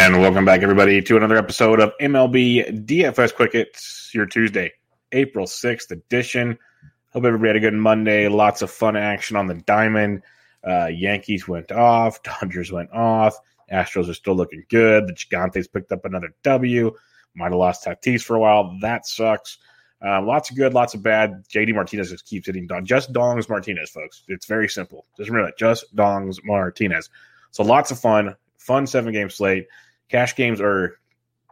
And welcome back, everybody, to another episode of MLB DFS Quick Hits, your Tuesday, April 6th edition. Hope everybody had a good Monday. Lots of fun action on the diamond. Uh, Yankees went off, Dodgers went off, Astros are still looking good. The Gigantes picked up another W. Might have lost Tatis for a while. That sucks. Um, lots of good, lots of bad. JD Martinez just keeps hitting dong. Just dongs Martinez, folks. It's very simple. Just remember that. Just dongs Martinez. So lots of fun fun seven game slate. Cash games are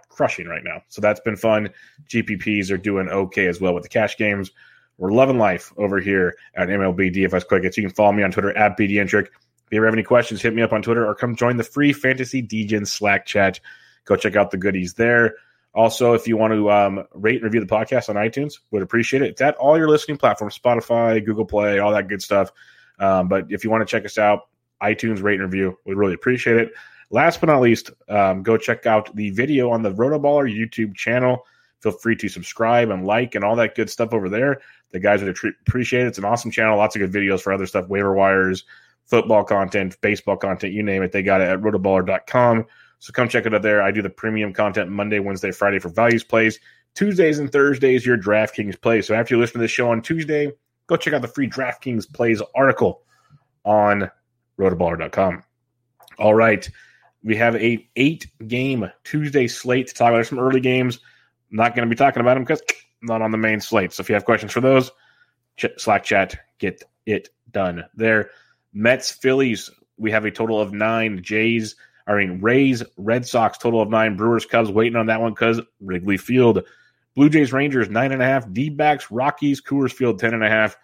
crushing right now. So that's been fun. GPPs are doing okay as well with the cash games. We're loving life over here at MLB DFS Quick Hits. You can follow me on Twitter at BDentric. If you ever have any questions, hit me up on Twitter or come join the free Fantasy Degen Slack chat. Go check out the goodies there. Also, if you want to um, rate and review the podcast on iTunes, would appreciate it. It's at all your listening platforms Spotify, Google Play, all that good stuff. Um, but if you want to check us out, iTunes rate and review, we really appreciate it. Last but not least, um, go check out the video on the Rotoballer YouTube channel. Feel free to subscribe and like and all that good stuff over there. The guys would appreciate it. It's an awesome channel. Lots of good videos for other stuff, waiver wires, football content, baseball content, you name it. They got it at rotoballer.com. So come check it out there. I do the premium content Monday, Wednesday, Friday for values plays. Tuesdays and Thursdays, your DraftKings plays. So after you listen to this show on Tuesday, go check out the free DraftKings plays article on rotoballer.com. All right. We have a eight game Tuesday slate to talk about. There's some early games. I'm not going to be talking about them because not on the main slate. So if you have questions for those, ch- Slack chat, get it done there. Mets, Phillies, we have a total of nine. Jays, I mean, Rays, Red Sox, total of nine. Brewers, Cubs, waiting on that one because Wrigley Field. Blue Jays, Rangers, nine and a half. D backs, Rockies, Coors Field, ten and a half.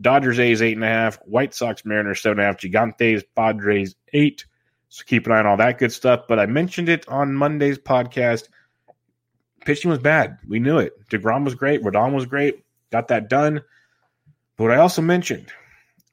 Dodgers, A's, eight and a half. White Sox, Mariners, seven and a half. Gigantes, Padres, eight. So keep an eye on all that good stuff. But I mentioned it on Monday's podcast. Pitching was bad. We knew it. DeGrom was great. Rodon was great. Got that done. But what I also mentioned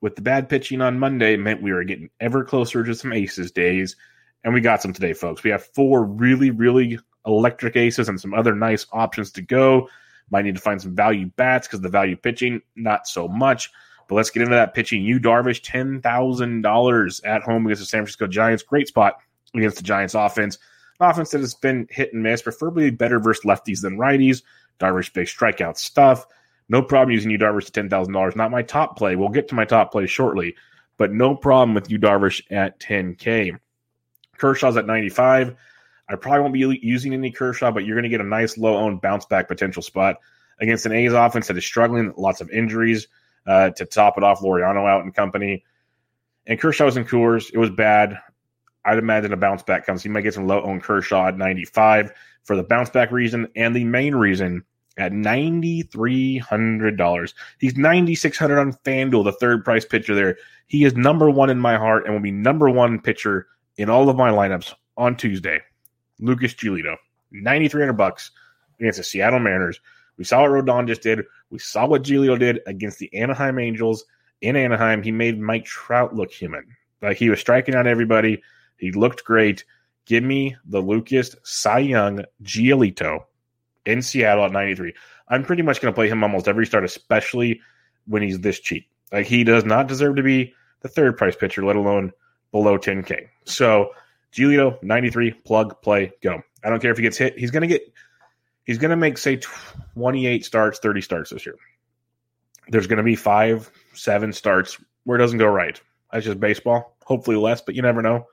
with the bad pitching on Monday meant we were getting ever closer to some aces days. And we got some today, folks. We have four really, really electric aces and some other nice options to go. Might need to find some value bats because the value pitching, not so much. But let's get into that pitching. Yu Darvish, ten thousand dollars at home against the San Francisco Giants. Great spot against the Giants offense. An offense that has been hit and miss, preferably better versus lefties than righties. Darvish big strikeout stuff. No problem using Yu Darvish to ten thousand dollars. Not my top play. We'll get to my top play shortly, but no problem with Yu Darvish at ten k. Kershaw's at ninety five. I probably won't be using any Kershaw, but you're going to get a nice low owned bounce back potential spot against an A's offense that is struggling, lots of injuries uh, to top it off. Laureano out and company. And Kershaw was in Coors. It was bad. I'd imagine a bounce back comes. He might get some low on Kershaw at 95 for the bounce back reason and the main reason at $9,300. He's 9600 on FanDuel, the third price pitcher there. He is number one in my heart and will be number one pitcher in all of my lineups on Tuesday. Lucas Giolito, 9300 bucks against the Seattle Mariners. We saw what Rodon just did. We saw what Giolito did against the Anaheim Angels in Anaheim. He made Mike Trout look human. Like he was striking out everybody. He looked great. Give me the Lucas Cy Young Giolito in Seattle at 93. I'm pretty much going to play him almost every start, especially when he's this cheap. Like he does not deserve to be the third price pitcher, let alone below 10K. So Giolito, 93, plug, play, go. I don't care if he gets hit. He's going to get, he's going to make, say, 28 starts, 30 starts this year. There's going to be five, seven starts where it doesn't go right. That's just baseball. Hopefully less, but you never know.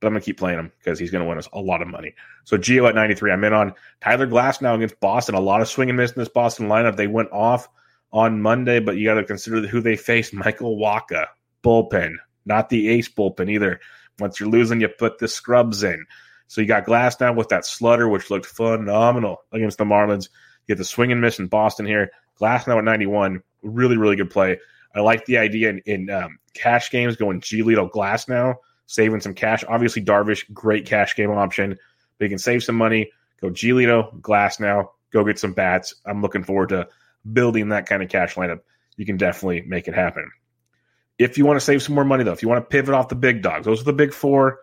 But I'm going to keep playing him because he's going to win us a lot of money. So Gio at 93. I'm in on Tyler Glasnow against Boston. A lot of swing and miss in this Boston lineup. They went off on Monday, but you got to consider who they faced. Michael Wacha, bullpen, not the ace bullpen either. Once you're losing, you put the scrubs in. So you got Glasnow with that slutter, which looked phenomenal against the Marlins. You get the swing and miss in Boston here. Glasnow at 91. Really, really good play. I like the idea in, in um, cash games going Giolito Glasnow, saving some cash. Obviously, Darvish, great cash game option, you can save some money. Go Giolito Glasnow. go get some bats. I'm looking forward to building that kind of cash lineup. You can definitely make it happen. If you want to save some more money, though, if you want to pivot off the big dogs, those are the big four.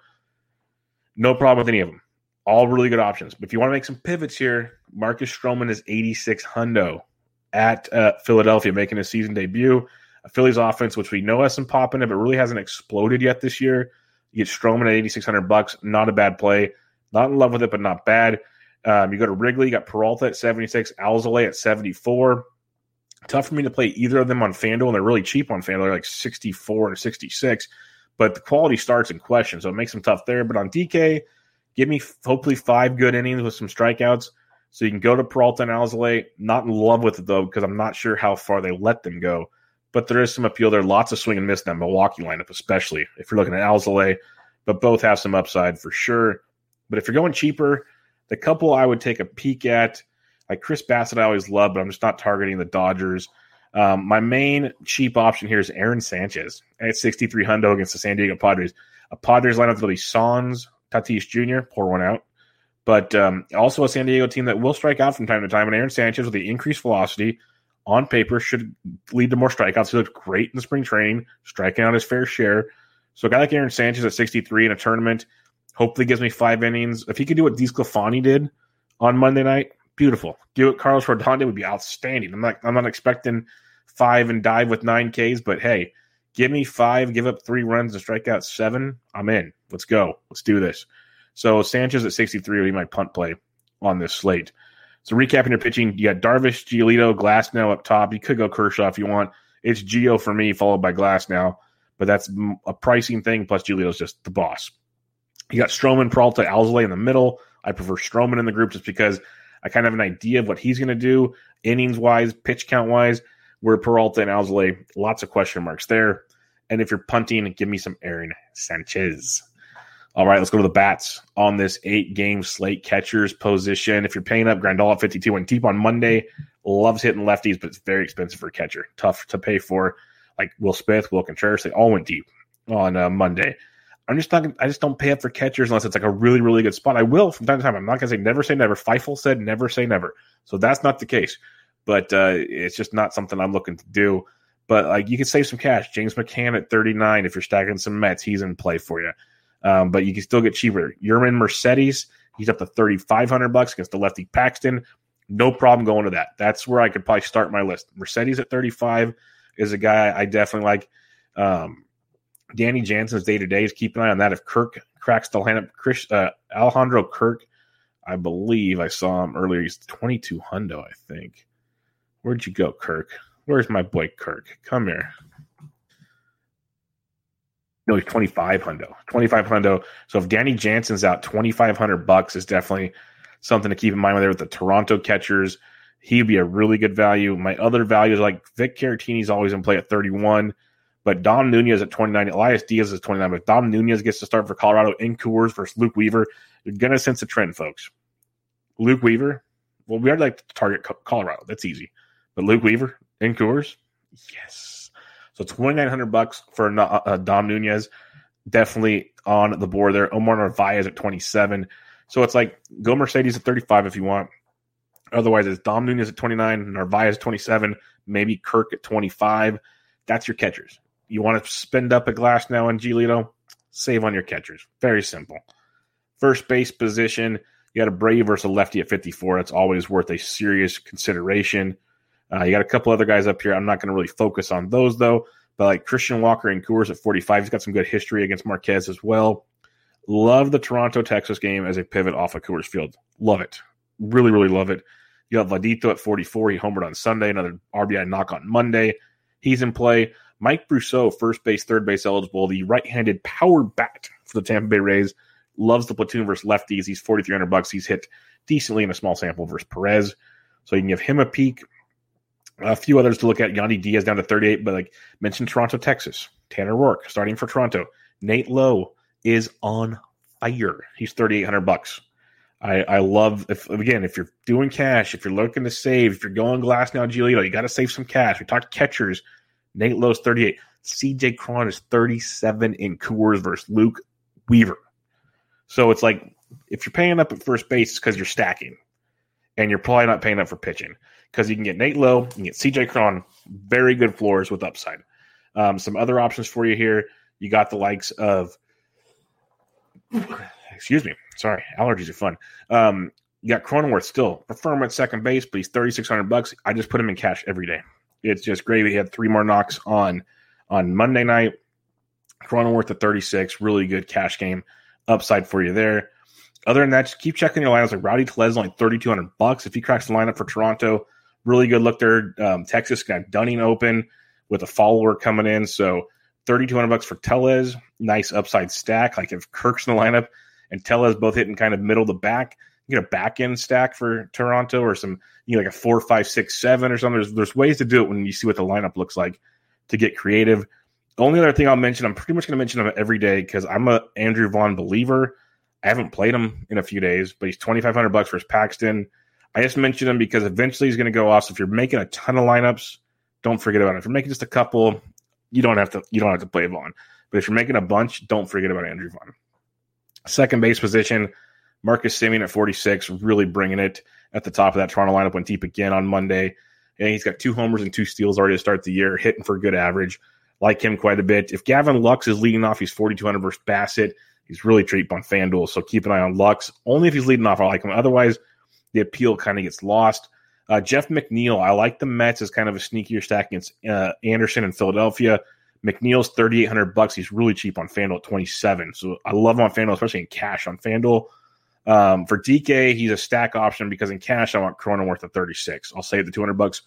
No problem with any of them. All really good options. But if you want to make some pivots here, Marcus Stroman is 86 hundo at uh, Philadelphia, making his season debut. A Phillies offense, which we know has some pop in it, but really hasn't exploded yet this year. You get Stroman at 8600 bucks, not a bad play. Not in love with it, but not bad. Um, you go to Wrigley, you got Peralta at 76, Alzolay at 74. Tough for me to play either of them on FanDuel, and they're really cheap on FanDuel. They're like 64 or 66, but the quality starts in question, so it makes them tough there. But on DK, give me hopefully five good innings with some strikeouts. So you can go to Peralta and Alzolay. Not in love with it though, because I'm not sure how far they let them go. But there is some appeal there. Lots of swing and miss in that Milwaukee lineup, especially if you're looking at Alzolay. But both have some upside for sure. But if you're going cheaper, the couple I would take a peek at, like Chris Bassitt, I always love, but I'm just not targeting the Dodgers. Um, my main cheap option here is Aaron Sanchez at 63 hundo against the San Diego Padres. A Padres lineup will be Sans, Tatis Jr., pour one out, but um, also a San Diego team that will strike out from time to time. And Aaron Sanchez, with the increased velocity on paper, should lead to more strikeouts. He looked great in the spring training, striking out his fair share. So a guy like Aaron Sanchez at 63 in a tournament hopefully gives me five innings. If he could do what DeSclafani did on Monday night, beautiful. Do what Carlos Rodon would be outstanding. I'm not I'm not expecting five and dive with nine Ks, but hey, give me five, give up three runs and strike out seven. I'm in. Let's go. Let's do this. So Sanchez at 63 will be my punt play on this slate. So recapping your pitching, you got Darvish, Giolito, Glasnow up top. You could go Kershaw if you want. It's Gio for me, followed by Glasnow, but that's a pricing thing. Plus Giolito's just the boss. You got Stroman, Peralta, Alzolay in the middle. I prefer Stroman in the group just because I kind of have an idea of what he's going to do, innings wise, pitch count wise. Where Peralta and Alzolay, lots of question marks there. And if you're punting, give me some Aaron Sanchez. All right, let's go to the bats on this eight game slate catchers position. If you're paying up, Grandal at 52 and deep on Monday. Loves hitting lefties, but it's very expensive for a catcher. Tough to pay for. Like Will Smith, Will Contreras, they all went deep on uh, Monday. I'm just not. I just don't pay up for catchers unless it's like a really, really good spot. I will from time to time. I'm not gonna say never say never. Feifel said never say never, so that's not the case. But uh, it's just not something I'm looking to do. But like you can save some cash. James McCann at 39 if you're stacking some Mets, he's in play for you. Um, but you can still get cheaper. Yermin Mercedes, he's up to 3,500 bucks against the lefty Paxton. No problem going to that. That's where I could probably start my list. Mercedes at 35 is a guy I definitely like. Um, Danny Jansen's day to day is keep an eye on that. If Kirk cracks the lineup, Chris, uh, Alejandro Kirk, I believe I saw him earlier. He's 22 hundo, I think. Where'd you go, Kirk? Where's my boy Kirk? Come here. No, he's 25 hundo. 25 hundo. So if Danny Jansen's out, 2500 bucks is definitely something to keep in mind there with the Toronto catchers. He'd be a really good value. My other values like Vic Caratini's always in play at 31. But Dom Nunez at 29, Elias Diaz is 29. But Dom Nunez gets to start for Colorado in Coors versus Luke Weaver. You're going to sense a trend, folks. Luke Weaver, well, we already like to target Colorado. That's easy. But Luke Weaver in Coors, yes. So 2900 bucks for uh, Dom Nunez. Definitely on the board there. Omar Narvaez at 27. So it's like go Mercedes at 35 if you want. Otherwise, it's Dom Nunez at 29, Narvaez 27, maybe Kirk at 25. That's your catchers. You want to spend up a Glasnow on Giolito? Save on your catchers. Very simple. First base position, you got a Brave versus a lefty at 54. That's always worth a serious consideration. Uh, you got a couple other guys up here. I'm not going to really focus on those though. But like Christian Walker and Coors at 45, he's got some good history against Marquez as well. Love the Toronto Texas game as a pivot off of Coors Field. Love it. Really, really love it. You have Vladito at 44. He homered on Sunday. Another RBI knock on Monday. He's in play. Mike Brosseau, first base, third base eligible, the right-handed power bat for the Tampa Bay Rays. Loves the platoon versus lefties. He's 4,300 bucks. He's hit decently in a small sample versus Perez. So you can give him a peek. A few others to look at. Yandy Diaz down to 38, but like mentioned Toronto, Texas. Tanner Roark starting for Toronto. Nate Lowe is on fire. He's 3,800 bucks. I, I love if again if you're doing cash, if you're looking to save, if you're going Glasnow, Giolito, you got to save some cash. We talked catchers. Nate Lowe's 38. CJ Cron is 37 in Coors versus Luke Weaver. So it's like if you're paying up at first base, it's because you're stacking, and you're probably not paying up for pitching because you can get Nate Lowe, you can get CJ Cron, very good floors with upside. Um, some other options for you here. You got the likes of, excuse me, sorry, allergies are fun. Um, you got Cronenworth still. Prefer him at second base, but he's thirty six hundred bucks. I just put him in cash every day. It's just great. He had three more knocks on on Monday night. Cronenworth at thirty six, really good cash game upside for you there. Other than that, just keep checking your lineups. Like Rowdy Tellez, only thirty two hundred bucks. If he cracks the lineup for Toronto, really good look there. Um, Texas got Dunning open with a follower coming in, so thirty two hundred bucks for Tellez. Nice upside stack. Like if Kirk's in the lineup and Tellez both hitting kind of middle to back, you get a back end stack for Toronto or some you know like a four, five, six, seven or something. There's there's ways to do it when you see what the lineup looks like to get creative. The only other thing I'll mention, I'm pretty much going to mention him every day because I'm a Andrew Vaughn believer. I haven't played him in a few days, but he's 2,500 bucks versus Paxton. I just mentioned him because eventually he's going to go off. So if you're making a ton of lineups, don't forget about it. If you're making just a couple, you don't have to you don't have to play Vaughn. But if you're making a bunch, don't forget about Andrew Vaughn. Second base position, Marcus Semien at 46, really bringing it at the top of that Toronto lineup. Went deep again on Monday. And he's got two homers and two steals already to start the year, hitting for good average. Like him quite a bit. If Gavin Lux is leading off, he's 4,200 versus Bassitt. He's really cheap on FanDuel, so keep an eye on Lux. Only if he's leading off, I like him. Otherwise, the appeal kind of gets lost. Uh, Jeff McNeil, I like the Mets as kind of a sneakier stack against uh, Anderson in Philadelphia. McNeil's 3,800 bucks. He's really cheap on FanDuel at 27. So I love him on FanDuel, especially in cash on FanDuel. Um, for DK, he's a stack option because in cash, I want Cronenworth at 36. I'll save the 200 bucks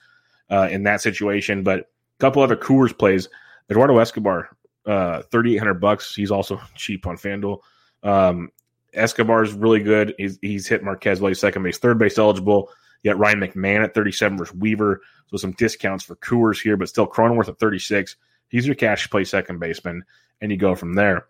uh, in that situation. But a couple other Coors plays. Eduardo Escobar, uh, 3,800 bucks. He's also cheap on FanDuel. Um, Escobar's really good. He's, he's hit Marquez while he's second base, third base eligible. You got Ryan McMahon at 37 versus Weaver. So some discounts for Coors here, but still Cronenworth at 36. He's your cash play second baseman, and you go from there.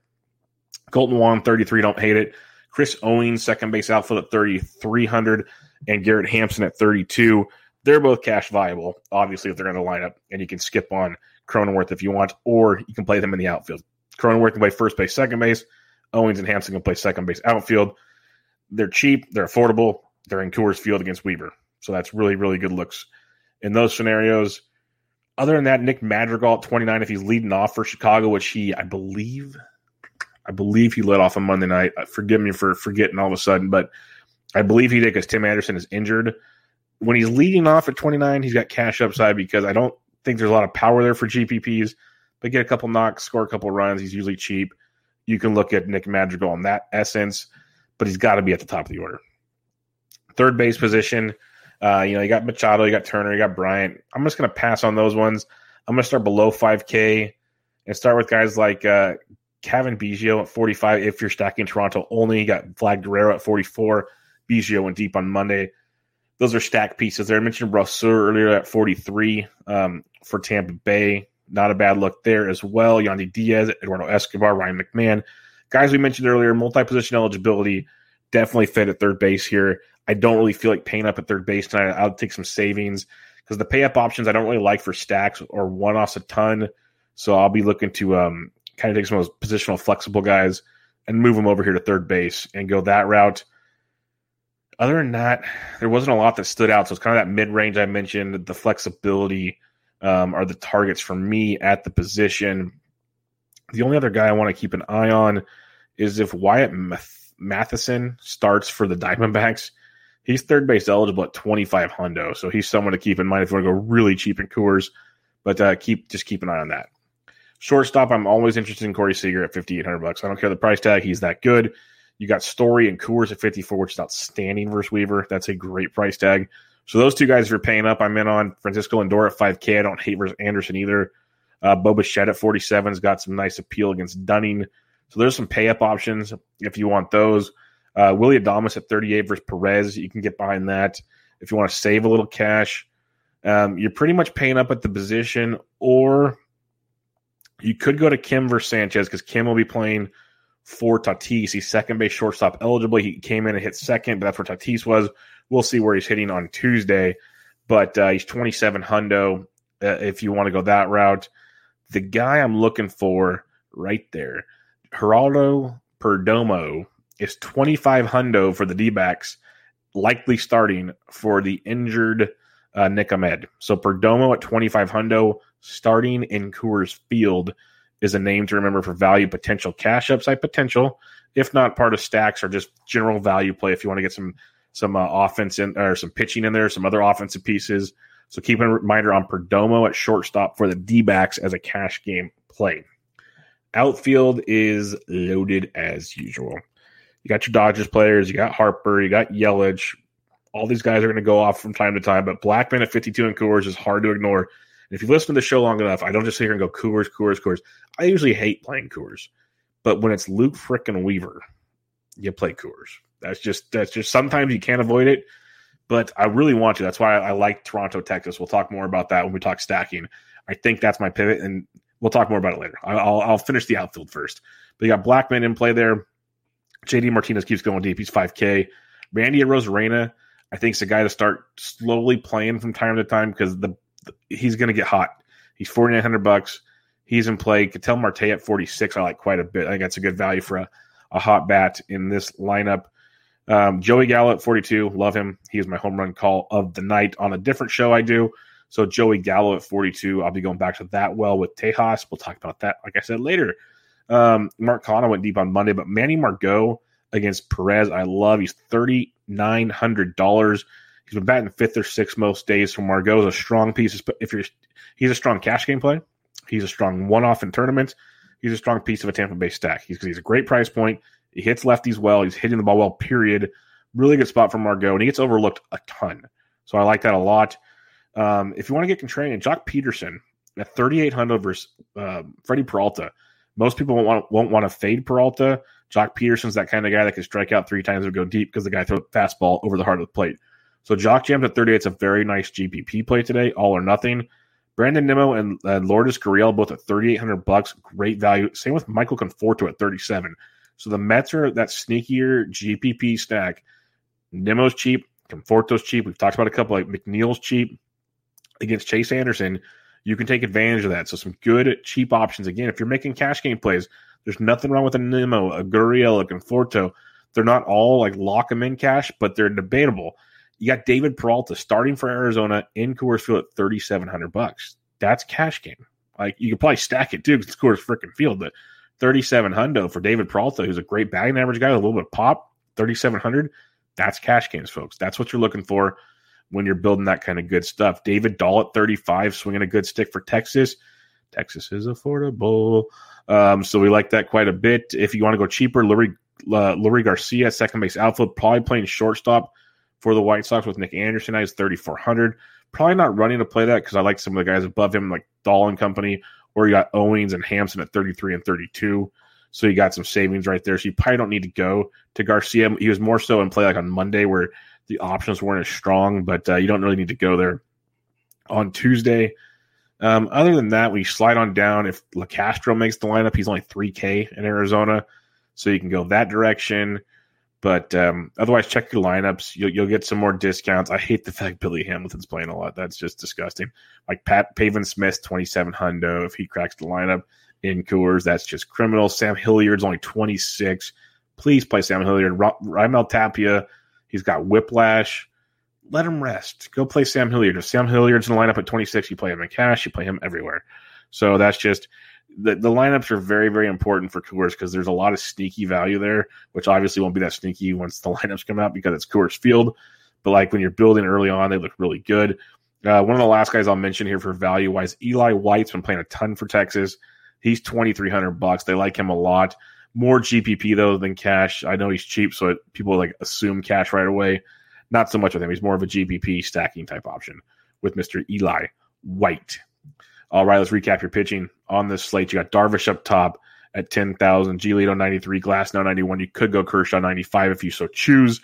Kolten Wong, 33, don't hate it. Chris Owings, second base outfield at 3,300, and Garrett Hampson at 32. They're both cash viable, obviously, if they're in the lineup, and you can skip on Cronenworth if you want, or you can play them in the outfield. Cronenworth can play first base, second base. Owings and Hampson can play second base, outfield. They're cheap, they're affordable, they're in Coors Field against Weaver. So that's really, really good looks in those scenarios. Other than that, Nick Madrigal at 29, if he's leading off for Chicago, which he, I believe, I believe he led off on Monday night. Uh, forgive me for forgetting all of a sudden, but I believe he did because Tim Anderson is injured. When he's leading off at 29, he's got cash upside because I don't think there's a lot of power there for GPPs. But get a couple knocks, score a couple runs. He's usually cheap. You can look at Nick Madrigal in that essence, but he's got to be at the top of the order. Third base position, uh, you know, you got Machado, you got Turner, you got Bryant. I'm just going to pass on those ones. I'm going to start below 5K and start with guys like uh, Cavan Biggio at 45. If you're stacking Toronto only, you got Vlad Guerrero at 44. Biggio went deep on Monday. Those are stack pieces there. I mentioned Brosseau earlier at 43 um, for Tampa Bay. Not a bad look there as well. Yandy Diaz, Eduardo Escobar, Ryan McMahon. Guys we mentioned earlier, multi position eligibility definitely fit at third base here. I don't really feel like paying up at third base tonight. I'll take some savings because the pay up options I don't really like for stacks or one offs a ton. So I'll be looking to um, kind of take some of those positional flexible guys and move them over here to third base and go that route. Other than that, there wasn't a lot that stood out. So it's kind of that mid range I mentioned. The flexibility um, are the targets for me at the position. The only other guy I want to keep an eye on is if Wyatt Mathisen starts for the Diamondbacks, he's third base eligible at 25 hundo. So he's someone to keep in mind if you want to go really cheap in Coors. But uh, keep just keep an eye on that. Shortstop, I'm always interested in Corey Seager at 5,800 bucks. I don't care the price tag; he's that good. You got Story and Coors at 54, which is outstanding versus Weaver. That's a great price tag. So those two guys, you're paying up, I'm in on Francisco Lindor at 5K. I don't hate Anderson either. Uh, Bo Bichette at 47 has got some nice appeal against Dunning. So there's some pay up options if you want those. Uh, Willy Adames at 38 versus Perez. You can get behind that. If you want to save a little cash, um, you're pretty much paying up at the position, or you could go to Kim versus Sanchez because Kim will be playing for Tatis. He's second base shortstop eligible. He came in and hit second, but that's where Tatis was. We'll see where he's hitting on Tuesday, but uh, he's 27 hundo uh, if you want to go that route. The guy I'm looking for right there, Geraldo Perdomo, is 25 hundo for the D backs, likely starting for the injured uh, Nick Ahmed. So Perdomo at 25 hundo, starting in Coors Field, is a name to remember for value potential cash upside potential, if not part of stacks or just general value play. If you want to get some some uh, offense in or some pitching in there, some other offensive pieces. So keep a reminder on Perdomo at shortstop for the D backs as a cash game play. Outfield is loaded as usual. You got your Dodgers players, you got Harper, you got Yelich. All these guys are going to go off from time to time, but Blackmon at 52 and Coors is hard to ignore. And if you listen to the show long enough, I don't just sit here and go Coors, Coors, Coors. I usually hate playing Coors, but when it's Luke frickin' Weaver, you play Coors. That's just that's just sometimes you can't avoid it, but I really want to. That's why I, I like Toronto, Texas. We'll talk more about that when we talk stacking. I think that's my pivot, and we'll talk more about it later. I'll, I'll finish the outfield first. But you got Blackmon in play there. JD Martinez keeps going deep. He's 5K. Randy Arozarena, I think, is a guy to start slowly playing from time to time because the, he's going to get hot. He's 4,900 bucks. He's in play. Ketel Marte at 46, I like quite a bit. I think that's a good value for a, a hot bat in this lineup. Um, Joey Gallo at 42, love him. He is my home run call of the night on a different show I do. So Joey Gallo at 42, I'll be going back to that well with Tejas. We'll talk about that, like I said, later. Um, Mark Canha went deep on Monday, but Manny Margot against Perez, I love. He's $3,900. He's been batting fifth or sixth most days. So Margot is a strong piece. If you're, he's a strong cash game play. He's a strong one-off in tournaments. He's a strong piece of a Tampa Bay stack. He's he's a great price point. He hits lefties well. He's hitting the ball well. Period. Really good spot for Margot, and he gets overlooked a ton. So I like that a lot. Um, if you want to get contrarian, Joc Pederson at 3,800 versus uh, Freddie Peralta. Most people won't want, won't want to fade Peralta. Joc Pederson's that kind of guy that can strike out three times or go deep because the guy throws a fastball over the heart of the plate. So Jock jammed at 38. It's a very nice GPP play today, all or nothing. Brandon Nimmo and uh, Lourdes Gurriel both at 3,800 bucks. Great value. Same with Michael Conforto at 37. So the Mets are that sneakier GPP stack. Nimmo's cheap. Conforto's cheap. We've talked about a couple like McNeil's cheap against Chase Anderson. You can take advantage of that. So some good cheap options. Again, if you're making cash game plays, there's nothing wrong with a Nimmo, a Gurriel, a Conforto. They're not all like lock them in cash, but they're debatable. You got David Peralta starting for Arizona in Coors Field at 3,700 bucks. That's cash game. Like you could probably stack it too because it's Coors freaking Field, but 37 hundo for David Peralta, who's a great batting average guy with a little bit of pop, 3,700. That's cash games, folks. That's what you're looking for when you're building that kind of good stuff. David Dahl at 35, swinging a good stick for Texas. Texas is affordable. Um, so we like that quite a bit. If you want to go cheaper, Leury, uh, Leury Garcia, second base outfield, probably playing shortstop for the White Sox with Nick Anderson. Is 3,400. Probably not running to play that because I like some of the guys above him, like Dahl and company, or you got Owings and Hampson at 33 and 32. So you got some savings right there. So you probably don't need to go to Garcia. He was more so in play like on Monday where the options weren't as strong, but uh, you don't really need to go there on Tuesday. Um, other than that, we slide on down. If Locastro makes the lineup, he's only 3K in Arizona. So you can go that direction. But um, otherwise, check your lineups. You'll, you'll, get some more discounts. I hate the fact Billy Hamilton's playing a lot. That's just disgusting. Like Pat Pavin Smith, 27 hundo. If he cracks the lineup in Coors, that's just criminal. Sam Hilliard's only 26. Please play Sam Hilliard. Raimel Tapia, he's got whiplash let him rest. Go play Sam Hilliard. If Sam Hilliard's in the lineup at 26, you play him in cash, you play him everywhere. So that's just the, the lineups are very, very important for Coors because there's a lot of sneaky value there, which obviously won't be that sneaky once the lineups come out because it's Coors Field. But like when you're building early on, they look really good. Uh, one of the last guys I'll mention here for value wise, Eli White's been playing a ton for Texas. He's twenty three hundred bucks. They like him a lot. More GPP though than cash. I know he's cheap, so it, people like assume cash right away. Not so much with him. He's more of a GPP stacking type option with Mister Eli White. All right, let's recap your pitching on this slate. You got Darvish up top at 10,000, Giolito 93, Glasnow 91. You could go Kershaw 95 if you so choose.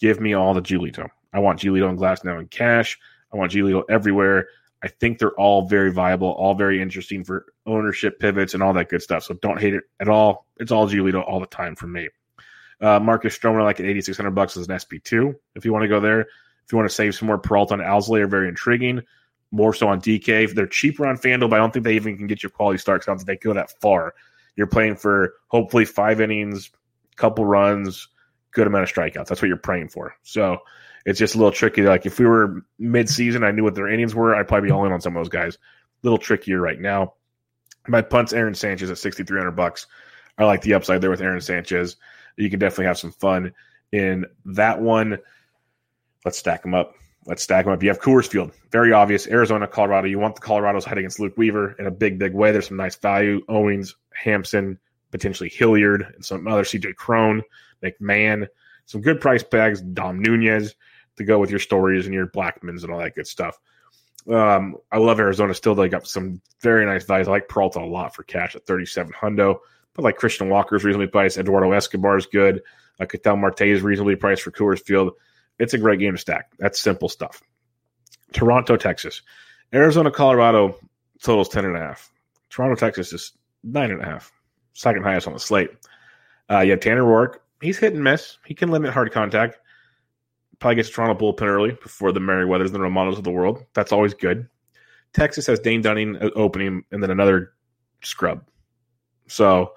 Give me all the Giolito. I want Giolito and Glasnow in cash. I want Giolito everywhere. I think they're all very viable, all very interesting for ownership pivots and all that good stuff. So don't hate it at all. It's all Giolito all the time for me. Uh, Marcus Stroman, like at 8,600 bucks as an SP2 if you want to go there. If you want to save some more Peralta and Alzolay are very intriguing more so on DK. They're cheaper on FanDuel, but I don't think they even can get your quality starts. I don't think they go that far. You're playing for hopefully five innings, couple runs, good amount of strikeouts. That's what you're praying for. So it's just a little tricky. Like if we were mid-season, I knew what their innings were. I'd probably be all in on some of those guys. A little trickier right now. My punt's Aaron Sanchez at 6,300 bucks. I like the upside there with Aaron Sanchez. You can definitely have some fun in that one. Let's stack them up. Let's stack them up. You have Coors Field, very obvious. Arizona, Colorado. You want the Colorados head against Luke Weaver in a big, big way. There's some nice value. Owings, Hampson, potentially Hilliard, and some other CJ Cron, McMahon. Some good price tags. Dom Nunez to go with your stories and your Blackmons and all that good stuff. Um, I love Arizona still. They got some very nice values. I like Peralta a lot for cash at 37 hundo. But like Christian Walker is reasonably priced. Eduardo Escobar is good. Uh, Ketel Marte is reasonably priced for Coors Field. It's a great game to stack. That's simple stuff. Toronto, Texas. Arizona, Colorado totals 10 and a half. Toronto, Texas is nine and a half. Second highest on the slate. Uh, you have Tanner Roark. He's hit and miss. He can limit hard contact. Probably gets Toronto bullpen early before the Merryweathers and the Romanos of the world. That's always good. Texas has Dane Dunning uh, opening and then another scrub. So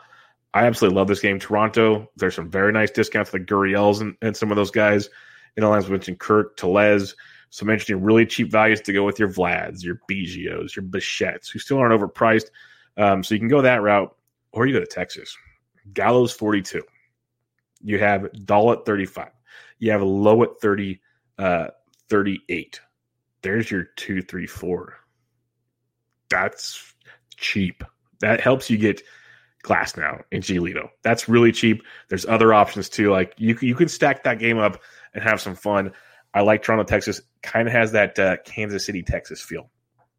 I absolutely love this game. Toronto, there's some very nice discounts like Gurriels and, and some of those guys. In know, as mentioned, Kirk, Tellez, some interesting, really cheap values to go with your Vlads, your Biggios, your Bichettes, who still aren't overpriced. Um, so you can go that route, or you go to Texas. Gallo's 42. You have Dahl at 35. You have Lowe at 30, uh, 38. There's your two, three, four. That's cheap. That helps you get Glasnow in Giolito. That's really cheap. There's other options too. Like you, you can stack that game up and have some fun. I like Toronto, Texas. Kind of has that uh, Kansas City, Texas feel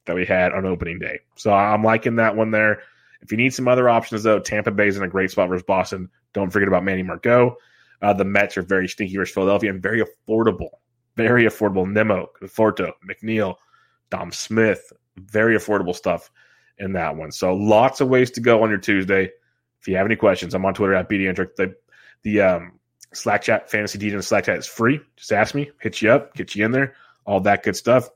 that we had on opening day. So I'm liking that one there. If you need some other options, though, Tampa Bay is in a great spot versus Boston. Don't forget about Manny Margot. Uh, the Mets are very stinky versus Philadelphia and very affordable. Very affordable. Nimmo, Conforto, McNeil, Dom Smith. Very affordable stuff in that one. So lots of ways to go on your Tuesday. If you have any questions, I'm on Twitter at BDentric. The the um, Slack chat, fantasy DJ Slack chat is free. Just ask me, hit you up, get you in there, all that good stuff.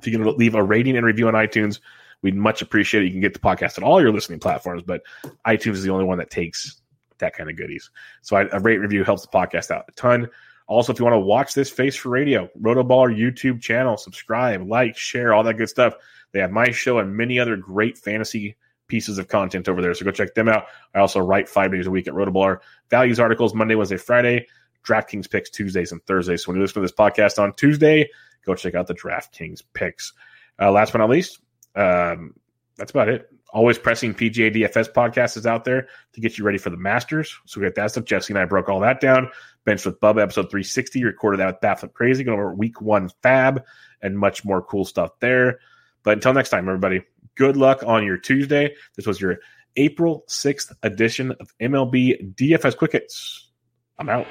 If you can leave a rating and review on iTunes, we'd much appreciate it. You can get the podcast on all your listening platforms, but iTunes is the only one that takes that kind of goodies. So I, a rate review helps the podcast out a ton. Also, if you want to watch this face for radio, Rotoballer YouTube channel, subscribe, like, share, all that good stuff. They have my show and many other great fantasy pieces of content over there. So go check them out. I also write five days a week at Rotoballer. Values articles Monday, Wednesday, Friday. DraftKings picks Tuesdays and Thursdays. So when you listen to this podcast on Tuesday, go check out the DraftKings picks. Uh, last but not least, um, that's about it. Always pressing PGA DFS podcast is out there to get you ready for the Masters. So we got that stuff. Jesse and I broke all that down. Bench with Bubba, episode 360. Recorded that with Baffling Crazy. Going over week one FAAB and much more cool stuff there. But until next time, everybody, good luck on your Tuesday. This was your April 6th edition of MLB DFS Quick Hits. I'm out.